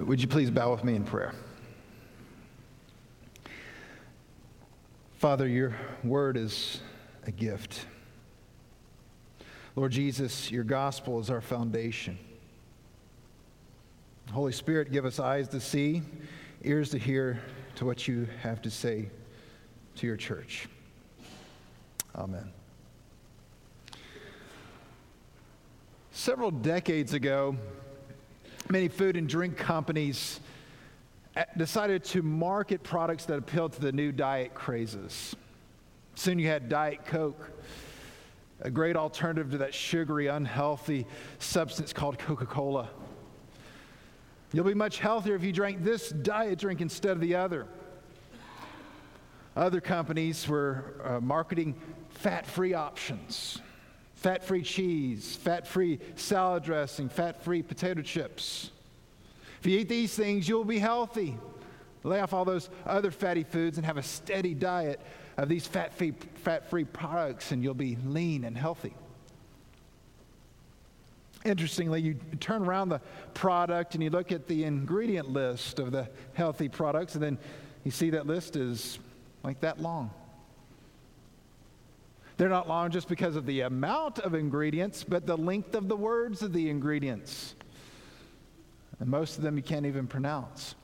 Would you please bow with me in prayer? Father, your word is a gift. Lord Jesus, your gospel is our foundation. Holy Spirit, give us eyes to see, ears to hear to what you have to say to your church. Amen. Several decades ago, many food and drink companies decided to market products that appealed to the new diet crazes. Soon you had Diet Coke, a great alternative to that sugary, unhealthy substance called Coca Cola. You'll be much healthier if you drank this diet drink instead of the other. Other companies were uh, marketing fat free options fat free cheese, fat free salad dressing, fat free potato chips. If you eat these things, you'll be healthy. Lay off all those other fatty foods and have a steady diet of these fat free, products, and you'll be lean and healthy. Interestingly, you turn around the product and you look at the ingredient list of the healthy products, and then you see that list is like that long. They're not long just because of the amount of ingredients, but the length of the words of the ingredients. And most of them you can't even pronounce.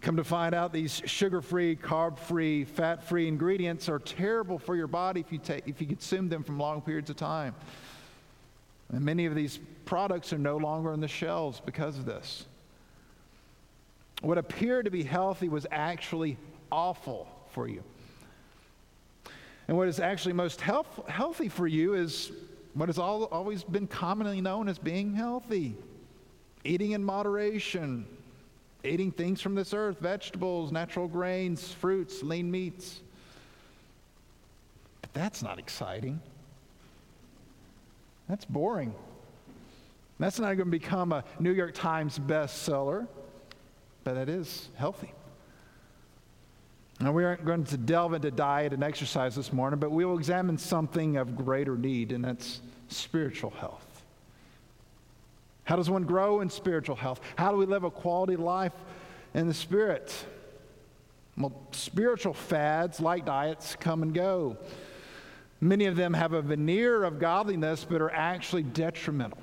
Come to find out, these sugar free, carb free, fat free ingredients are terrible for your body if you, take, if you consume them from long periods of time. And many of these products are no longer on the shelves because of this. What appeared to be healthy was actually awful for you. And what is actually most health, healthy for you is what has all, always been commonly known as being healthy eating in moderation, eating things from this earth, vegetables, natural grains, fruits, lean meats. But that's not exciting. That's boring. That's not going to become a New York Times bestseller, but it is healthy. Now, we aren't going to delve into diet and exercise this morning, but we will examine something of greater need, and that's spiritual health. How does one grow in spiritual health? How do we live a quality life in the Spirit? Well, spiritual fads, like diets, come and go. Many of them have a veneer of godliness, but are actually detrimental.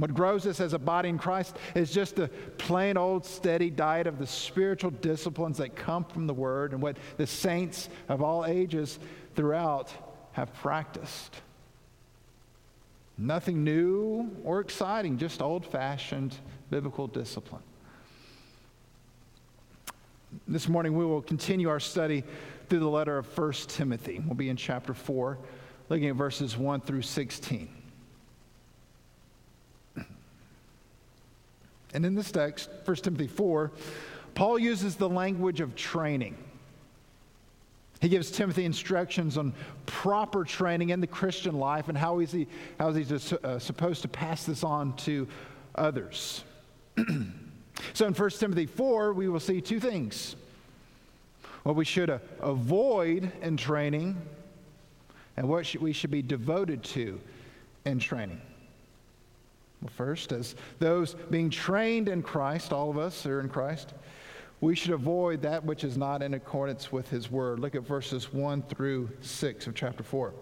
What grows us as a body in Christ is just a plain old steady diet of the spiritual disciplines that come from the Word and what the saints of all ages throughout have practiced. Nothing new or exciting, just old fashioned biblical discipline. This morning we will continue our study through the letter of 1 Timothy. We'll be in chapter 4, looking at verses 1 through 16. And in this text, 1 Timothy 4, Paul uses the language of training. He gives Timothy instructions on proper training in the Christian life and how is he, how is he uh, supposed to pass this on to others. so in 1 Timothy 4, we will see two things what we should uh, avoid in training and what should, we should be devoted to in training. Well, first, as those being trained in Christ, all of us are in Christ, we should avoid that which is not in accordance with his word. Look at verses 1 through 6 of chapter 4.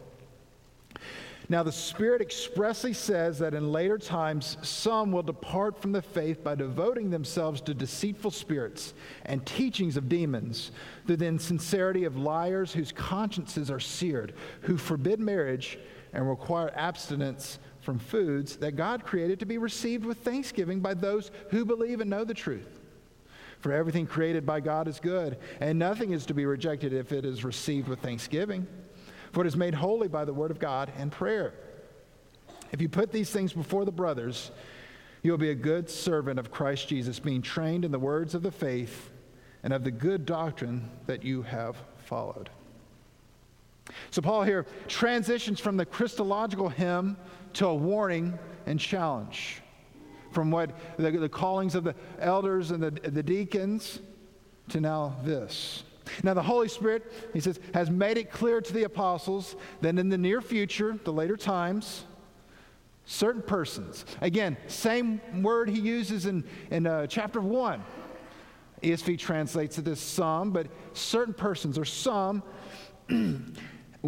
Now, the Spirit expressly says that in later times some will depart from the faith by devoting themselves to deceitful spirits and teachings of demons, through the insincerity of liars whose consciences are seared, who forbid marriage and require abstinence from foods that God created to be received with thanksgiving by those who believe and know the truth. For everything created by God is good, and nothing is to be rejected if it is received with thanksgiving. For it is made holy by the word of God and prayer. If you put these things before the brothers, you will be a good servant of Christ Jesus, being trained in the words of the faith and of the good doctrine that you have followed. So, Paul here transitions from the Christological hymn to a warning and challenge. From what the, the callings of the elders and the, the deacons to now this. Now, the Holy Spirit, he says, has made it clear to the apostles that in the near future, the later times, certain persons. Again, same word he uses in, in uh, chapter 1. ESV translates it as some, but certain persons or some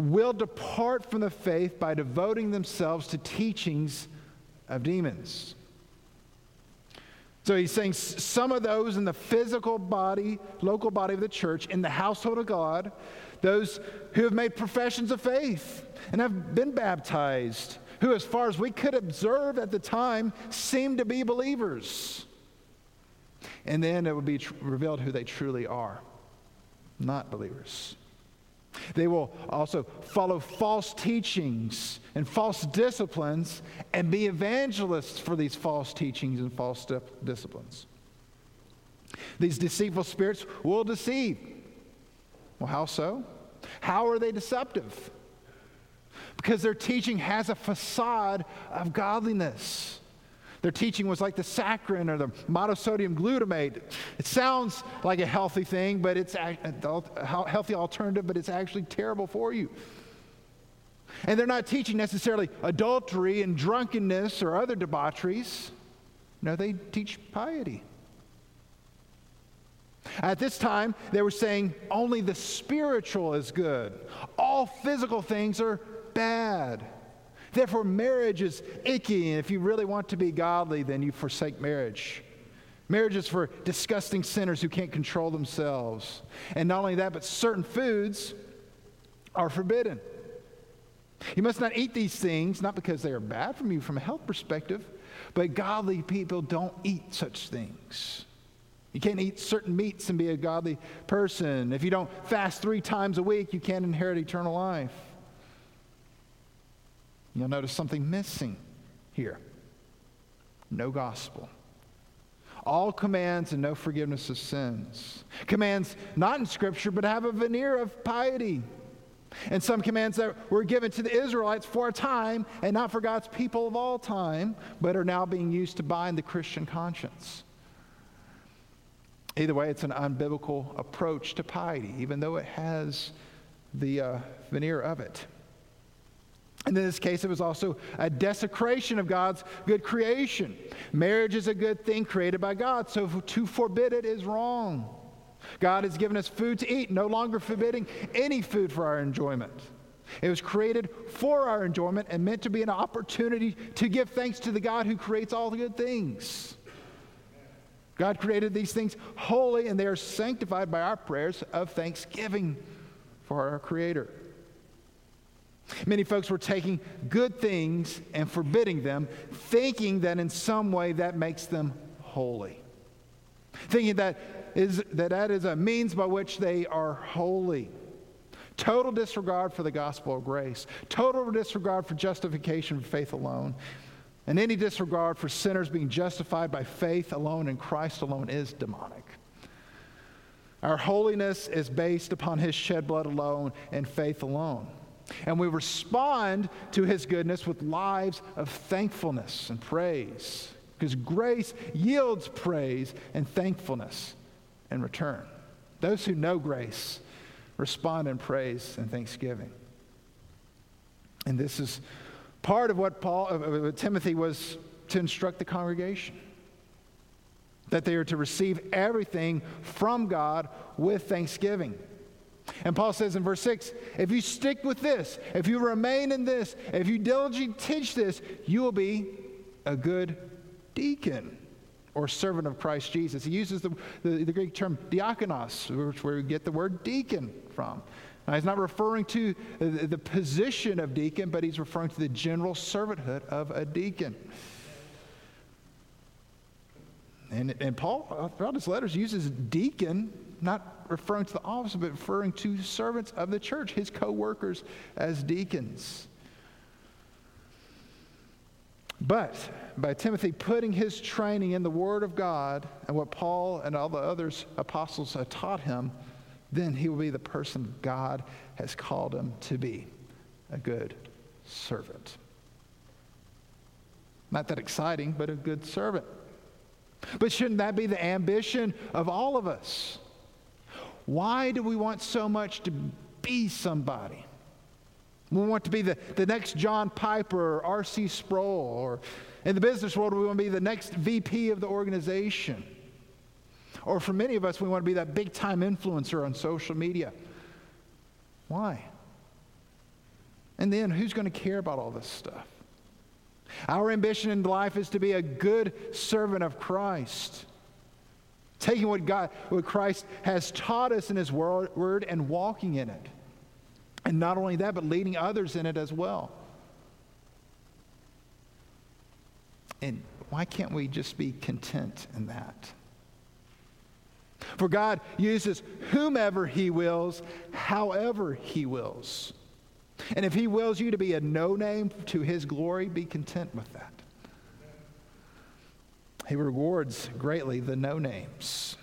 will depart from the faith by devoting themselves to teachings of demons. So he's saying some of those in the physical body, local body of the church, in the household of God, those who have made professions of faith and have been baptized, who, as far as we could observe at the time, seemed to be believers. And then it would be tr- revealed who they truly are not believers. They will also follow false teachings and false disciplines and be evangelists for these false teachings and false disciplines. These deceitful spirits will deceive. Well, how so? How are they deceptive? Because their teaching has a facade of godliness. Their teaching was like the saccharin or the monosodium glutamate. It sounds like a healthy thing, but it's a healthy alternative, but it's actually terrible for you. And they're not teaching necessarily adultery and drunkenness or other debaucheries. No, they teach piety. At this time, they were saying only the spiritual is good, all physical things are bad. Therefore, marriage is icky, and if you really want to be godly, then you forsake marriage. Marriage is for disgusting sinners who can't control themselves. And not only that, but certain foods are forbidden. You must not eat these things, not because they are bad from you from a health perspective, but godly people don't eat such things. You can't eat certain meats and be a godly person. If you don't fast three times a week, you can't inherit eternal life. You'll notice something missing here no gospel. All commands and no forgiveness of sins. Commands not in Scripture, but have a veneer of piety. And some commands that were given to the Israelites for a time and not for God's people of all time, but are now being used to bind the Christian conscience. Either way, it's an unbiblical approach to piety, even though it has the uh, veneer of it. And in this case, it was also a desecration of God's good creation. Marriage is a good thing created by God, so to forbid it is wrong. God has given us food to eat, no longer forbidding any food for our enjoyment. It was created for our enjoyment and meant to be an opportunity to give thanks to the God who creates all the good things. God created these things holy, and they are sanctified by our prayers of thanksgiving for our Creator. Many folks were taking good things and forbidding them, thinking that in some way that makes them holy. Thinking that is, that, that is a means by which they are holy. Total disregard for the gospel of grace, total disregard for justification for faith alone, and any disregard for sinners being justified by faith alone in Christ alone is demonic. Our holiness is based upon his shed blood alone and faith alone. And we respond to his goodness with lives of thankfulness and praise. Because grace yields praise and thankfulness in return. Those who know grace respond in praise and thanksgiving. And this is part of what Paul, Timothy was to instruct the congregation that they are to receive everything from God with thanksgiving. And Paul says in verse 6 if you stick with this, if you remain in this, if you diligently teach this, you will be a good deacon or servant of Christ Jesus. He uses the, the, the Greek term diakonos, which where we get the word deacon from. Now, he's not referring to the, the position of deacon, but he's referring to the general servanthood of a deacon. And, and Paul, throughout his letters, uses deacon not referring to the officer, but referring to servants of the church, his co workers as deacons. But by Timothy putting his training in the Word of God and what Paul and all the others apostles had taught him, then he will be the person God has called him to be a good servant. Not that exciting, but a good servant. But shouldn't that be the ambition of all of us? Why do we want so much to be somebody? We want to be the, the next John Piper or R.C. Sproul, or in the business world, we want to be the next VP of the organization. Or for many of us, we want to be that big time influencer on social media. Why? And then who's going to care about all this stuff? Our ambition in life is to be a good servant of Christ, taking what God, what Christ has taught us in His word and walking in it. And not only that, but leading others in it as well. And why can't we just be content in that? For God uses whomever He wills, however He wills. And if He wills you to be a no name to His glory, be content with that. He rewards greatly the no names.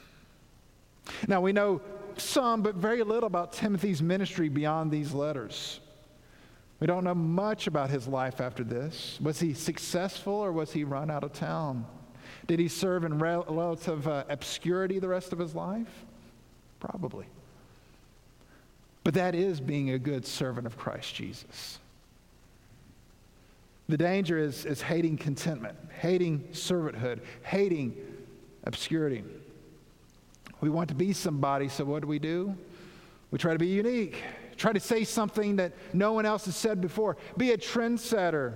Now, we know some, but very little about Timothy's ministry beyond these letters. We don't know much about his life after this. Was he successful or was he run out of town? Did he serve in relative uh, obscurity the rest of his life? Probably. But that is being a good servant of Christ Jesus. The danger is, is hating contentment, hating servanthood, hating obscurity. We want to be somebody, so what do we do? We try to be unique, try to say something that no one else has said before, be a trendsetter,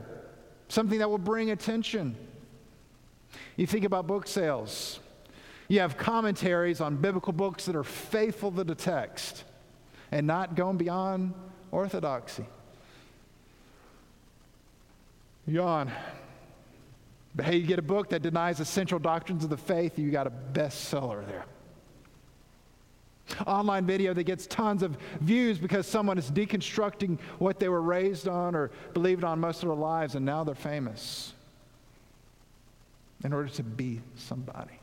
something that will bring attention. You think about book sales. You have commentaries on biblical books that are faithful to the text and not going beyond orthodoxy. Yawn. But hey, you get a book that denies essential doctrines of the faith, you got a bestseller there. Online video that gets tons of views because someone is deconstructing what they were raised on or believed on most of their lives, and now they're famous in order to be somebody.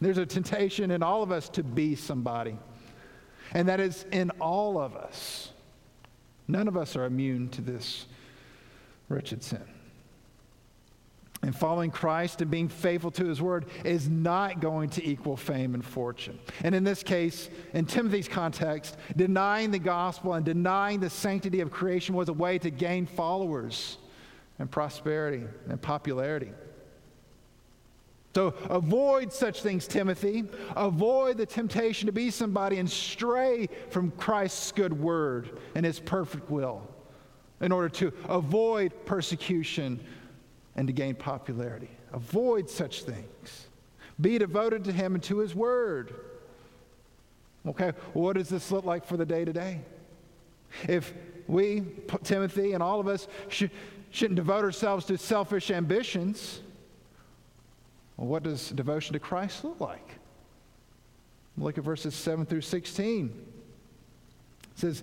There's a temptation in all of us to be somebody, and that is in all of us. None of us are immune to this wretched sin. And following Christ and being faithful to his word is not going to equal fame and fortune. And in this case, in Timothy's context, denying the gospel and denying the sanctity of creation was a way to gain followers and prosperity and popularity. So avoid such things, Timothy. Avoid the temptation to be somebody and stray from Christ's good word and his perfect will in order to avoid persecution and to gain popularity. Avoid such things. Be devoted to him and to his word. Okay, what does this look like for the day to day? If we, Timothy, and all of us should, shouldn't devote ourselves to selfish ambitions, well, what does devotion to Christ look like? Look at verses 7 through 16. It says,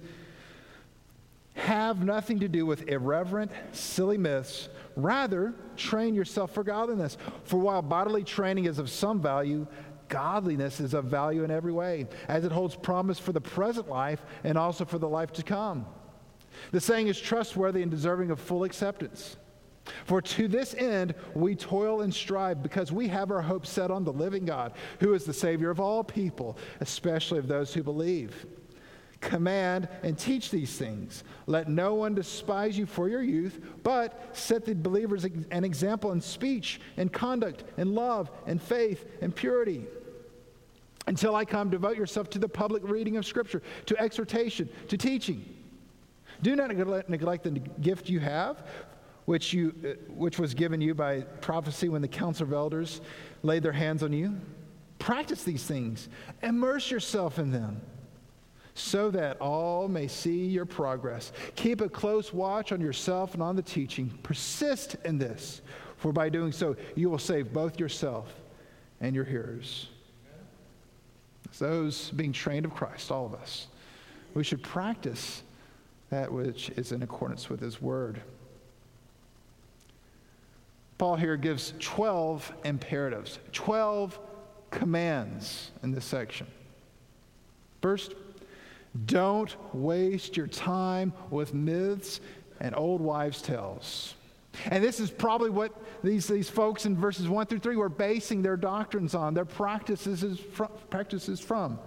Have nothing to do with irreverent, silly myths. Rather, train yourself for godliness. For while bodily training is of some value, godliness is of value in every way, as it holds promise for the present life and also for the life to come. The saying is trustworthy and deserving of full acceptance. For to this end we toil and strive because we have our hope set on the living God, who is the Savior of all people, especially of those who believe. Command and teach these things. Let no one despise you for your youth, but set the believers an example in speech, in conduct, in love, in faith, and purity. Until I come, devote yourself to the public reading of Scripture, to exhortation, to teaching. Do not neglect the gift you have, which, you, uh, which was given you by prophecy when the council of elders laid their hands on you. Practice these things, immerse yourself in them, so that all may see your progress. Keep a close watch on yourself and on the teaching. Persist in this, for by doing so, you will save both yourself and your hearers. Those being trained of Christ, all of us, we should practice that which is in accordance with his word. Paul here gives 12 imperatives, 12 commands in this section. First, don't waste your time with myths and old wives' tales. And this is probably what these, these folks in verses 1 through 3 were basing their doctrines on, their practices, practices from.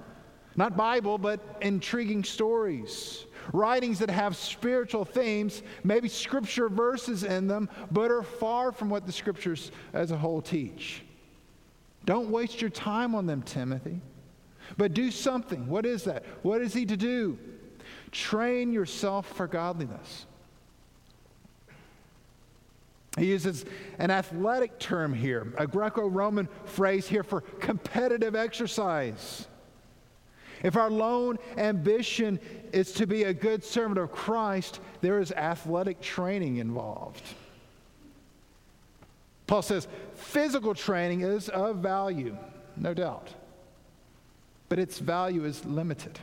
Not Bible, but intriguing stories Writings that have spiritual themes, maybe scripture verses in them, but are far from what the scriptures as a whole teach. Don't waste your time on them, Timothy. But do something. What is that? What is he to do? Train yourself for godliness. He uses an athletic term here, a Greco Roman phrase here for competitive exercise. If our lone ambition is to be a good servant of Christ, there is athletic training involved. Paul says physical training is of value, no doubt, but its value is limited.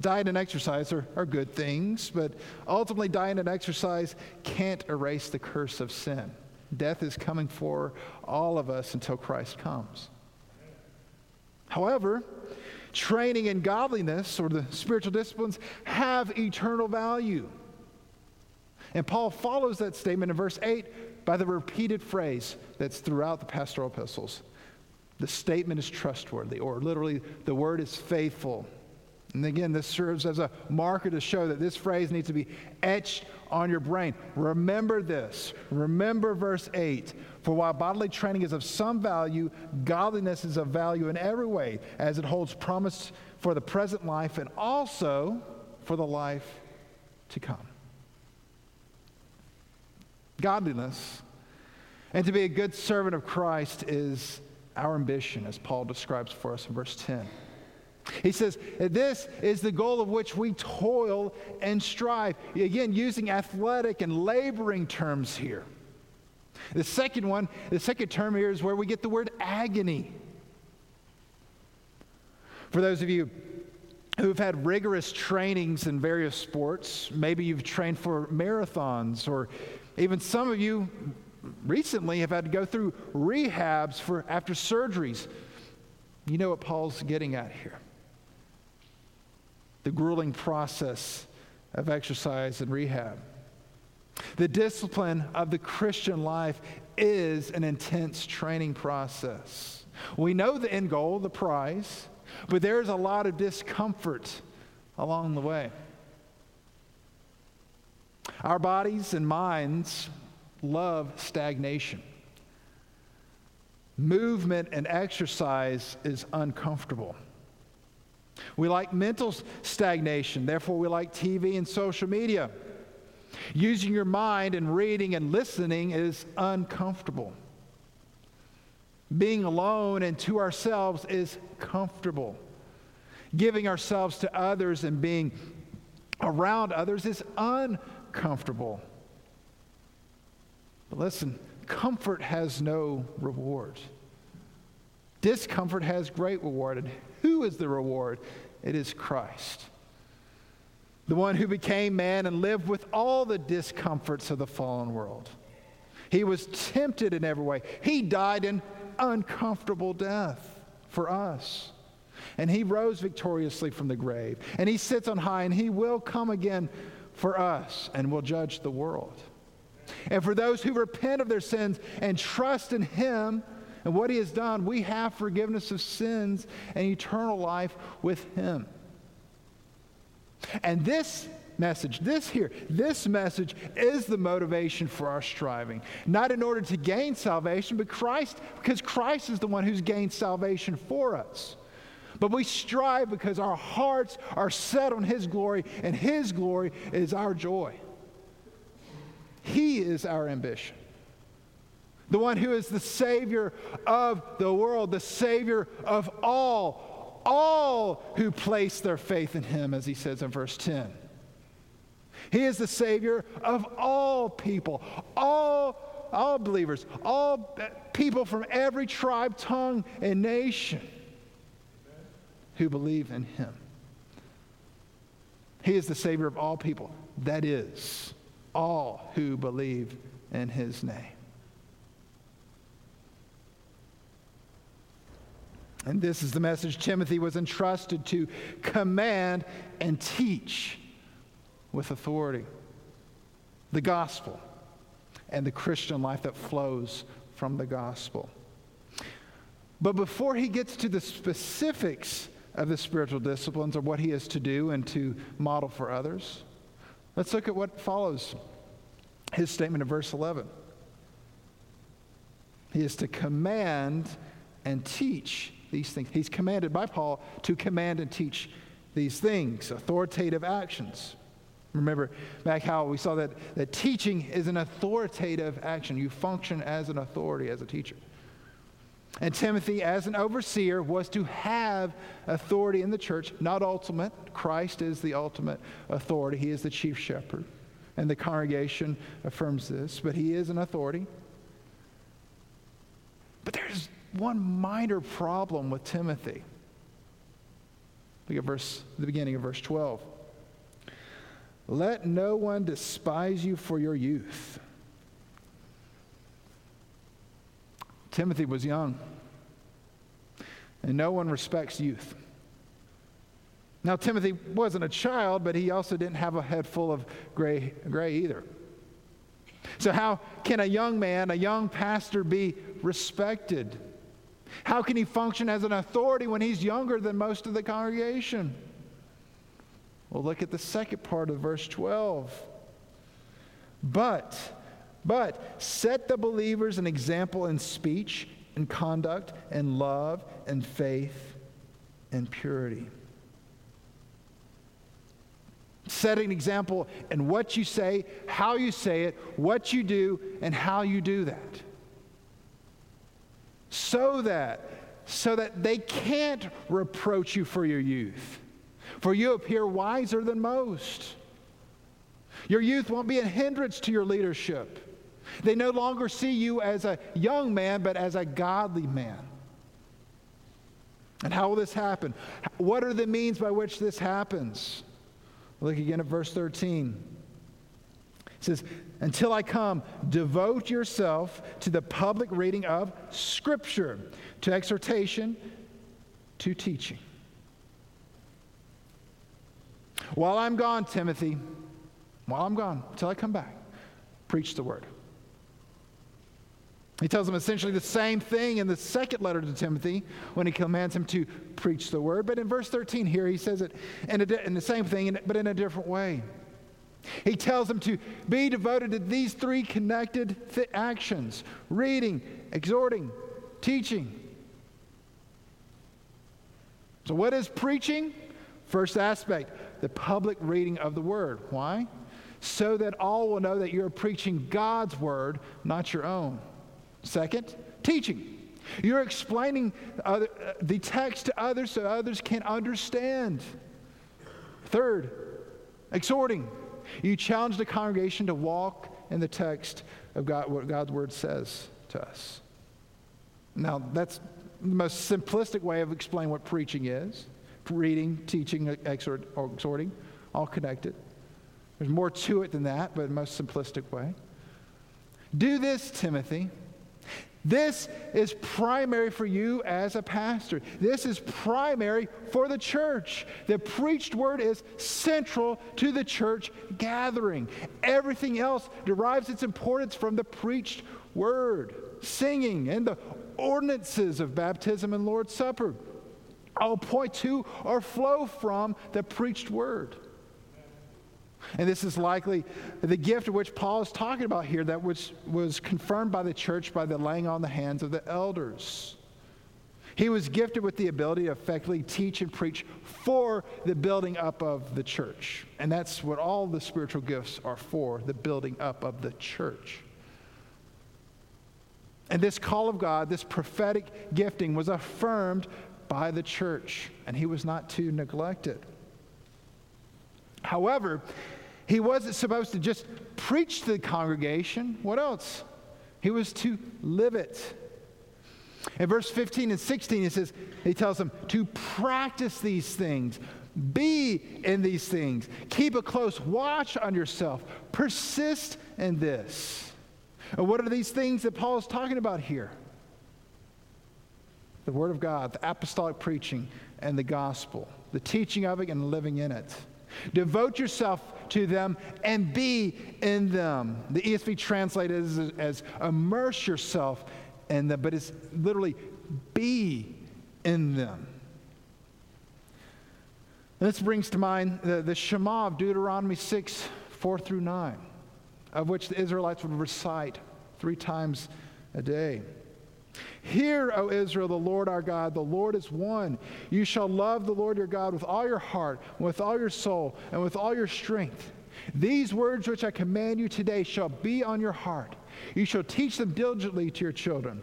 Diet and exercise are, are good things, but ultimately, diet and exercise can't erase the curse of sin. Death is coming for all of us until Christ comes. However, training in godliness or the spiritual disciplines have eternal value. And Paul follows that statement in verse 8 by the repeated phrase that's throughout the pastoral epistles. The statement is trustworthy, or literally, the word is faithful. And again, this serves as a marker to show that this phrase needs to be etched on your brain. Remember this. Remember verse 8. For while bodily training is of some value, godliness is of value in every way, as it holds promise for the present life and also for the life to come. Godliness and to be a good servant of Christ is our ambition, as Paul describes for us in verse 10. He says, This is the goal of which we toil and strive. Again, using athletic and laboring terms here. The second one, the second term here is where we get the word agony. For those of you who've had rigorous trainings in various sports, maybe you've trained for marathons, or even some of you recently have had to go through rehabs for after surgeries. You know what Paul's getting at here the grueling process of exercise and rehab. The discipline of the Christian life is an intense training process. We know the end goal, the prize, but there's a lot of discomfort along the way. Our bodies and minds love stagnation. Movement and exercise is uncomfortable. We like mental stagnation, therefore, we like TV and social media. Using your mind and reading and listening is uncomfortable. Being alone and to ourselves is comfortable. Giving ourselves to others and being around others is uncomfortable. But listen, comfort has no reward. Discomfort has great reward. And who is the reward? It is Christ. The one who became man and lived with all the discomforts of the fallen world. He was tempted in every way. He died an uncomfortable death for us. And he rose victoriously from the grave. And he sits on high, and he will come again for us and will judge the world. And for those who repent of their sins and trust in him, and what he has done, we have forgiveness of sins and eternal life with him. And this message, this here, this message is the motivation for our striving. Not in order to gain salvation, but Christ, because Christ is the one who's gained salvation for us. But we strive because our hearts are set on His glory, and His glory is our joy. He is our ambition the one who is the Savior of the world, the Savior of all, all who place their faith in Him, as He says in verse 10. He is the Savior of all people, all, all believers, all people from every tribe, tongue, and nation who believe in Him. He is the Savior of all people, that is, all who believe in His name. And this is the message Timothy was entrusted to command and teach with authority the gospel and the Christian life that flows from the gospel. But before he gets to the specifics of the spiritual disciplines or what he is to do and to model for others. Let's look at what follows his statement in verse 11. He is to command and teach these things. He's commanded by Paul to command and teach these things, authoritative actions. Remember back how we saw that, that teaching is an authoritative action. You function as an authority, as a teacher. And Timothy, as an overseer, was to have authority in the church, not ultimate. Christ is the ultimate authority, he is the chief shepherd. And the congregation affirms this, but he is an authority. But there's one minor problem with Timothy. Look at verse, the beginning of verse 12. Let no one despise you for your youth. Timothy was young, and no one respects youth. Now, Timothy wasn't a child, but he also didn't have a head full of gray, gray either. So, how can a young man, a young pastor, be respected? How can he function as an authority when he's younger than most of the congregation? Well, look at the second part of verse 12. But, but set the believers an example in speech and conduct and love and faith and purity. Set an example in what you say, how you say it, what you do, and how you do that. So that, so that they can't reproach you for your youth for you appear wiser than most. Your youth won't be a hindrance to your leadership. They no longer see you as a young man, but as a godly man. And how will this happen? What are the means by which this happens? Look again at verse 13. It says, Until I come, devote yourself to the public reading of Scripture, to exhortation, to teaching. While I'm gone, Timothy, while I'm gone, until I come back, preach the word. He tells him essentially the same thing in the second letter to Timothy when he commands him to preach the word. But in verse 13 here, he says it in, a, in the same thing, but in a different way. He tells them to be devoted to these three connected th- actions reading, exhorting, teaching. So, what is preaching? First aspect the public reading of the word. Why? So that all will know that you're preaching God's word, not your own. Second, teaching. You're explaining other, the text to others so others can understand. Third, exhorting. You challenge the congregation to walk in the text of God, what God's word says to us. Now, that's the most simplistic way of explaining what preaching is reading, teaching, exhort, exhorting, all connected. There's more to it than that, but most simplistic way. Do this, Timothy. This is primary for you as a pastor. This is primary for the church. The preached word is central to the church gathering. Everything else derives its importance from the preached word, singing, and the ordinances of baptism and Lord's Supper all point to or flow from the preached word. And this is likely the gift of which Paul is talking about here that was, was confirmed by the church by the laying on the hands of the elders. He was gifted with the ability to effectively teach and preach for the building up of the church. And that's what all the spiritual gifts are for the building up of the church. And this call of God, this prophetic gifting, was affirmed by the church, and he was not to neglect it. However, he wasn't supposed to just preach to the congregation. What else? He was to live it. In verse 15 and 16, he says, he tells them to practice these things, be in these things, keep a close watch on yourself, persist in this. And what are these things that Paul is talking about here? the Word of God, the apostolic preaching, and the gospel, the teaching of it and living in it. Devote yourself to them and be in them. The ESV translated as, as immerse yourself in them, but it's literally be in them. This brings to mind the, the Shema of Deuteronomy 6 4 through 9, of which the Israelites would recite three times a day. Hear, O Israel, the Lord our God, the Lord is one. You shall love the Lord your God with all your heart, with all your soul, and with all your strength. These words which I command you today shall be on your heart. You shall teach them diligently to your children,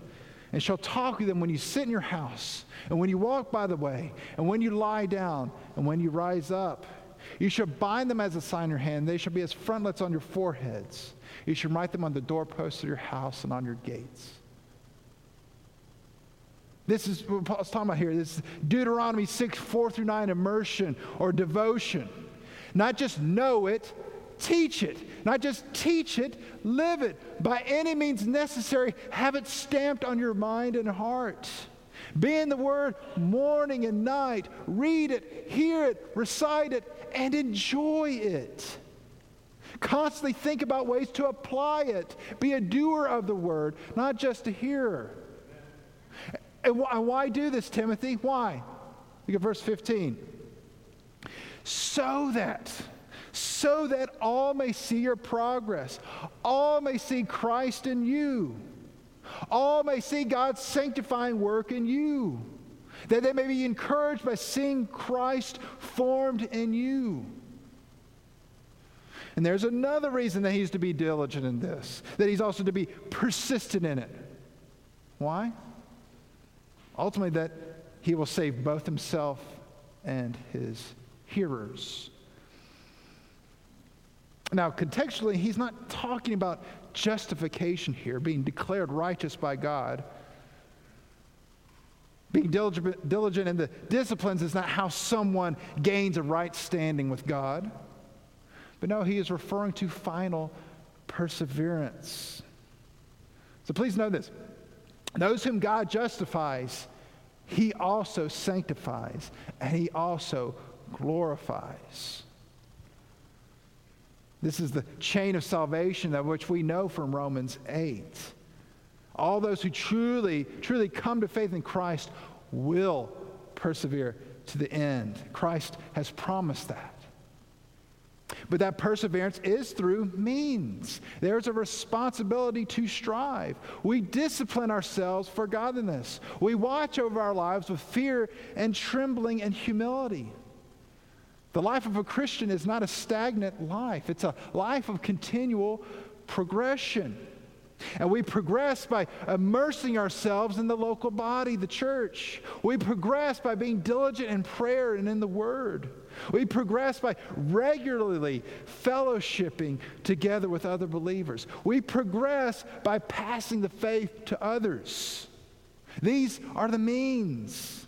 and shall talk with them when you sit in your house, and when you walk by the way, and when you lie down, and when you rise up. You shall bind them as a sign in your hand. They shall be as frontlets on your foreheads. You shall write them on the doorposts of your house and on your gates. This is what Paul's talking about here. This is Deuteronomy 6, 4 through 9, immersion or devotion. Not just know it, teach it. Not just teach it, live it. By any means necessary, have it stamped on your mind and heart. Be in the Word morning and night. Read it, hear it, recite it, and enjoy it. Constantly think about ways to apply it. Be a doer of the Word, not just a hearer. And why do this, Timothy? Why? Look at verse 15. So that so that all may see your progress, all may see Christ in you, all may see God's sanctifying work in you, that they may be encouraged by seeing Christ formed in you. And there's another reason that he's to be diligent in this, that he's also to be persistent in it. Why? Ultimately, that he will save both himself and his hearers. Now, contextually, he's not talking about justification here, being declared righteous by God. Being diligent, in the disciplines is not how someone gains a right standing with God. But no, he is referring to final perseverance. So please know this those whom God justifies, he also sanctifies and he also glorifies. This is the chain of salvation of which we know from Romans 8. All those who truly, truly come to faith in Christ will persevere to the end. Christ has promised that. But that perseverance is through means. There's a responsibility to strive. We discipline ourselves for godliness. We watch over our lives with fear and trembling and humility. The life of a Christian is not a stagnant life, it's a life of continual progression. And we progress by immersing ourselves in the local body, the church. We progress by being diligent in prayer and in the Word. We progress by regularly fellowshipping together with other believers. We progress by passing the faith to others. These are the means.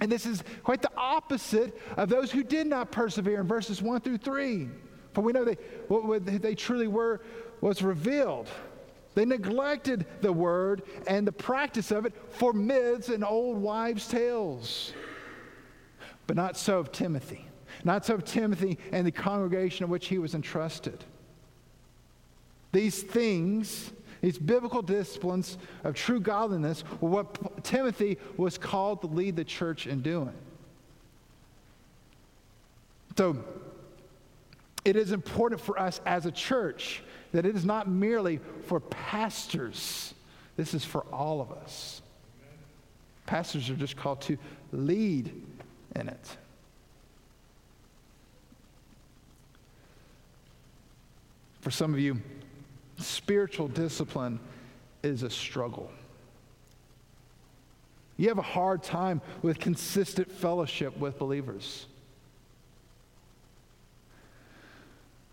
And this is quite the opposite of those who did not persevere in verses 1 through 3. For we know they, what they truly were was revealed. They neglected the word and the practice of it for myths and old wives' tales. But not so of Timothy. Not so of Timothy and the congregation of which he was entrusted. These things these biblical disciplines of true godliness were what Timothy was called to lead the church in doing. So, it is important for us as a church that it is not merely for pastors, this is for all of us. Pastors are just called to lead in it. For some of you, spiritual discipline is a struggle. You have a hard time with consistent fellowship with believers.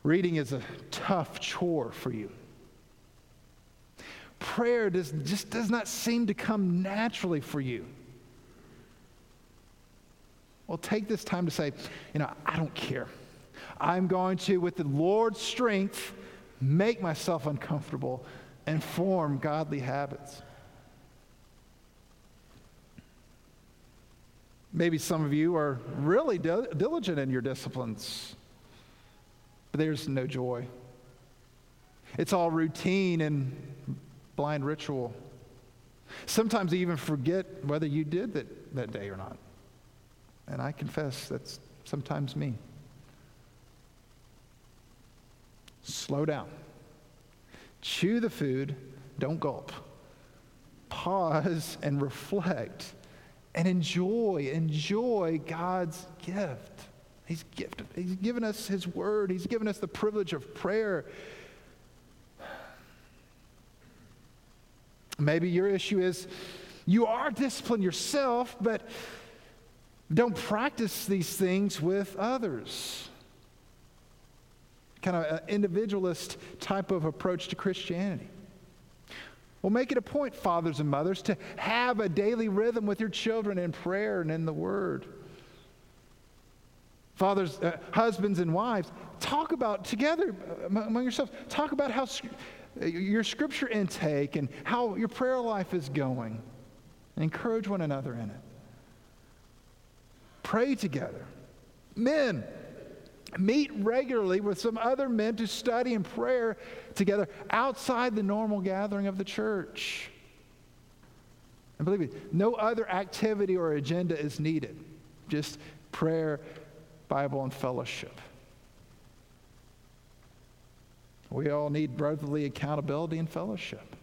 Reading is a tough chore for you. Prayer does, just does not seem to come naturally for you. Well, take this time to say, you know, I don't care. I'm going to, with the Lord's strength, make myself uncomfortable, and form godly habits. Maybe some of you are really diligent in your disciplines, but there's no joy. It's all routine and blind ritual. Sometimes you even forget whether you did that, that day or not. And I confess that's sometimes me. Slow down. Chew the food, don't gulp. Pause and reflect and enjoy, enjoy God's gift. He's, gifted, he's given us His word, He's given us the privilege of prayer. Maybe your issue is you are disciplined yourself, but don't practice these things with others. Kind of an individualist type of approach to Christianity. Well, make it a point, fathers and mothers, to have a daily rhythm with your children in prayer and in the Word. Fathers, uh, husbands, and wives, talk about together uh, among yourselves, talk about how uh, your scripture intake and how your prayer life is going. And encourage one another in it. Pray together. Men, meet regularly with some other men to study and prayer together outside the normal gathering of the church. And believe me, no other activity or agenda is needed, just prayer, Bible, and fellowship. We all need brotherly accountability and fellowship.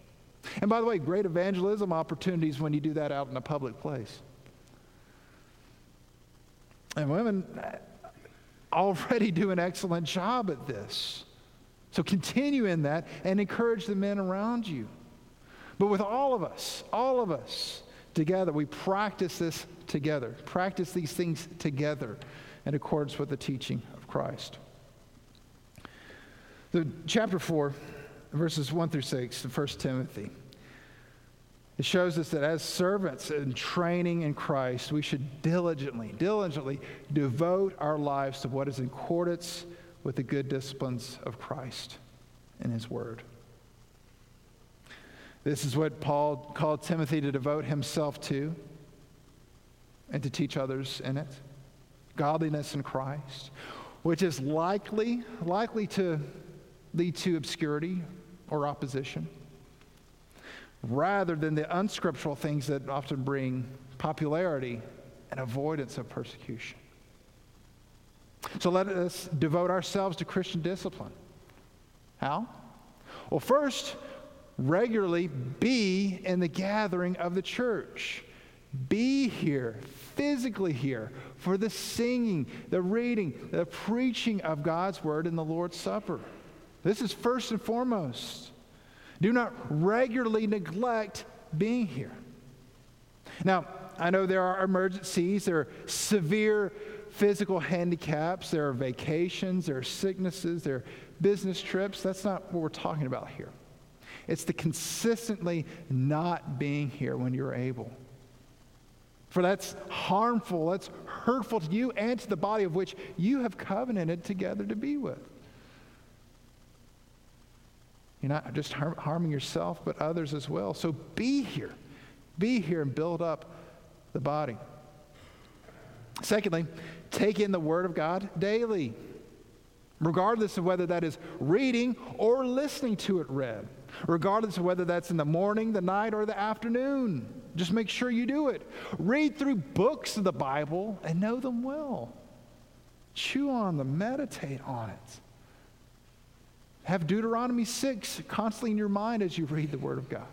And by the way, great evangelism opportunities when you do that out in a public place. And women, already do an excellent job at this. So continue in that and encourage the men around you. But with all of us, all of us together, we practice this together, practice these things together in accordance with the teaching of Christ. The chapter 4, verses 1 through 6 of 1 Timothy. It shows us that as servants in training in Christ, we should diligently, diligently devote our lives to what is in accordance with the good disciplines of Christ and His Word. This is what Paul called Timothy to devote himself to and to teach others in it godliness in Christ, which is likely, likely to lead to obscurity or opposition rather than the unscriptural things that often bring popularity and avoidance of persecution. So let us devote ourselves to Christian discipline. How? Well, first, regularly be in the gathering of the church. Be here, physically here, for the singing, the reading, the preaching of God's word in the Lord's Supper. This is first and foremost. Do not regularly neglect being here. Now, I know there are emergencies, there are severe physical handicaps, there are vacations, there are sicknesses, there are business trips. That's not what we're talking about here. It's the consistently not being here when you're able. For that's harmful, that's hurtful to you and to the body of which you have covenanted together to be with. You're not just harm, harming yourself, but others as well. So be here. Be here and build up the body. Secondly, take in the Word of God daily, regardless of whether that is reading or listening to it read, regardless of whether that's in the morning, the night, or the afternoon. Just make sure you do it. Read through books of the Bible and know them well. Chew on them, meditate on it. Have Deuteronomy 6 constantly in your mind as you read the Word of God.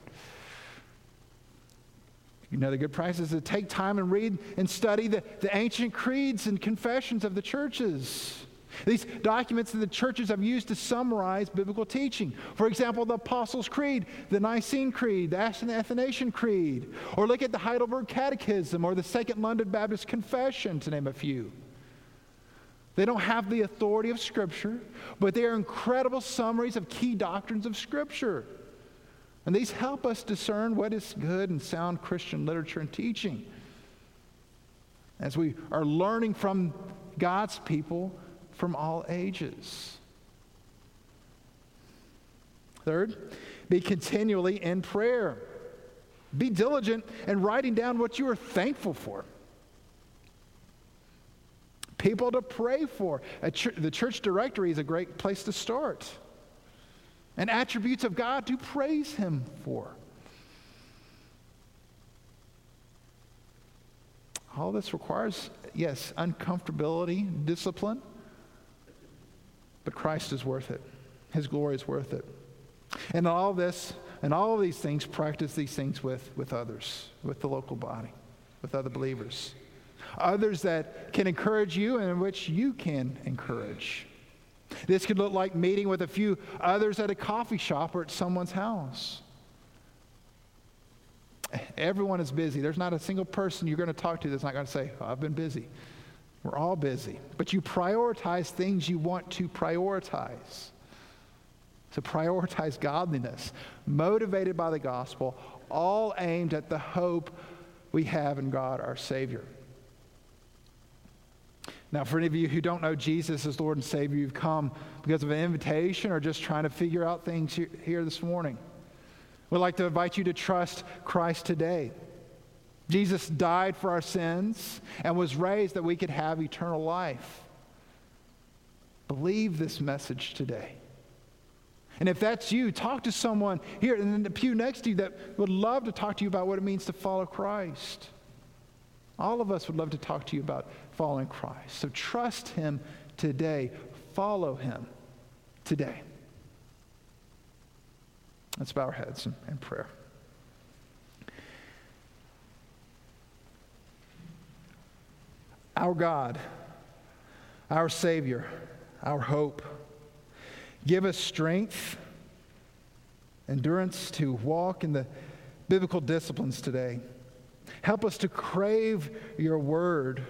Another good practice is to take time and read and study the, the ancient creeds and confessions of the churches. These documents that the churches have used to summarize biblical teaching. For example, the Apostles' Creed, the Nicene Creed, the Athanasian Creed, or look at the Heidelberg Catechism or the Second London Baptist Confession, to name a few. They don't have the authority of Scripture, but they are incredible summaries of key doctrines of Scripture. And these help us discern what is good and sound Christian literature and teaching. As we are learning from God's people from all ages. Third, be continually in prayer. Be diligent in writing down what you are thankful for people to pray for. Ch- the church directory is a great place to start. And attributes of God to praise Him for. All this requires yes, uncomfortability, discipline, but Christ is worth it. His glory is worth it. And all this, and all of these things, practice these things with, with others, with the local body, with other believers. Others that can encourage you and in which you can encourage. This could look like meeting with a few others at a coffee shop or at someone's house. Everyone is busy. There's not a single person you're going to talk to that's not going to say, oh, I've been busy. We're all busy. But you prioritize things you want to prioritize. To prioritize godliness, motivated by the gospel, all aimed at the hope we have in God our Savior. Now, for any of you who don't know Jesus as Lord and Savior, you've come because of an invitation or just trying to figure out things here this morning. We'd like to invite you to trust Christ today. Jesus died for our sins and was raised that we could have eternal life. Believe this message today. And if that's you, talk to someone here in the pew next to you that would love to talk to you about what it means to follow Christ. All of us would love to talk to you about following Christ. So trust Him today. Follow Him today. Let's bow our heads in, in prayer. Our God, our Savior, our hope, give us strength, endurance to walk in the biblical disciplines today. Help us to crave your word.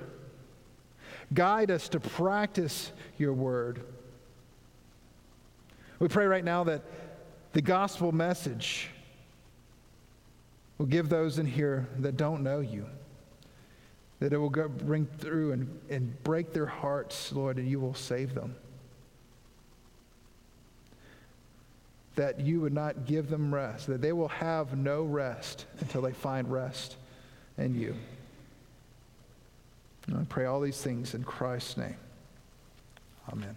Guide us to practice your word. We pray right now that the gospel message will give those in here that don't know you, that it will go, bring through and, and break their hearts, Lord, and you will save them. That you would not give them rest, that they will have no rest until they find rest in you. And I pray all these things in Christ's name. Amen.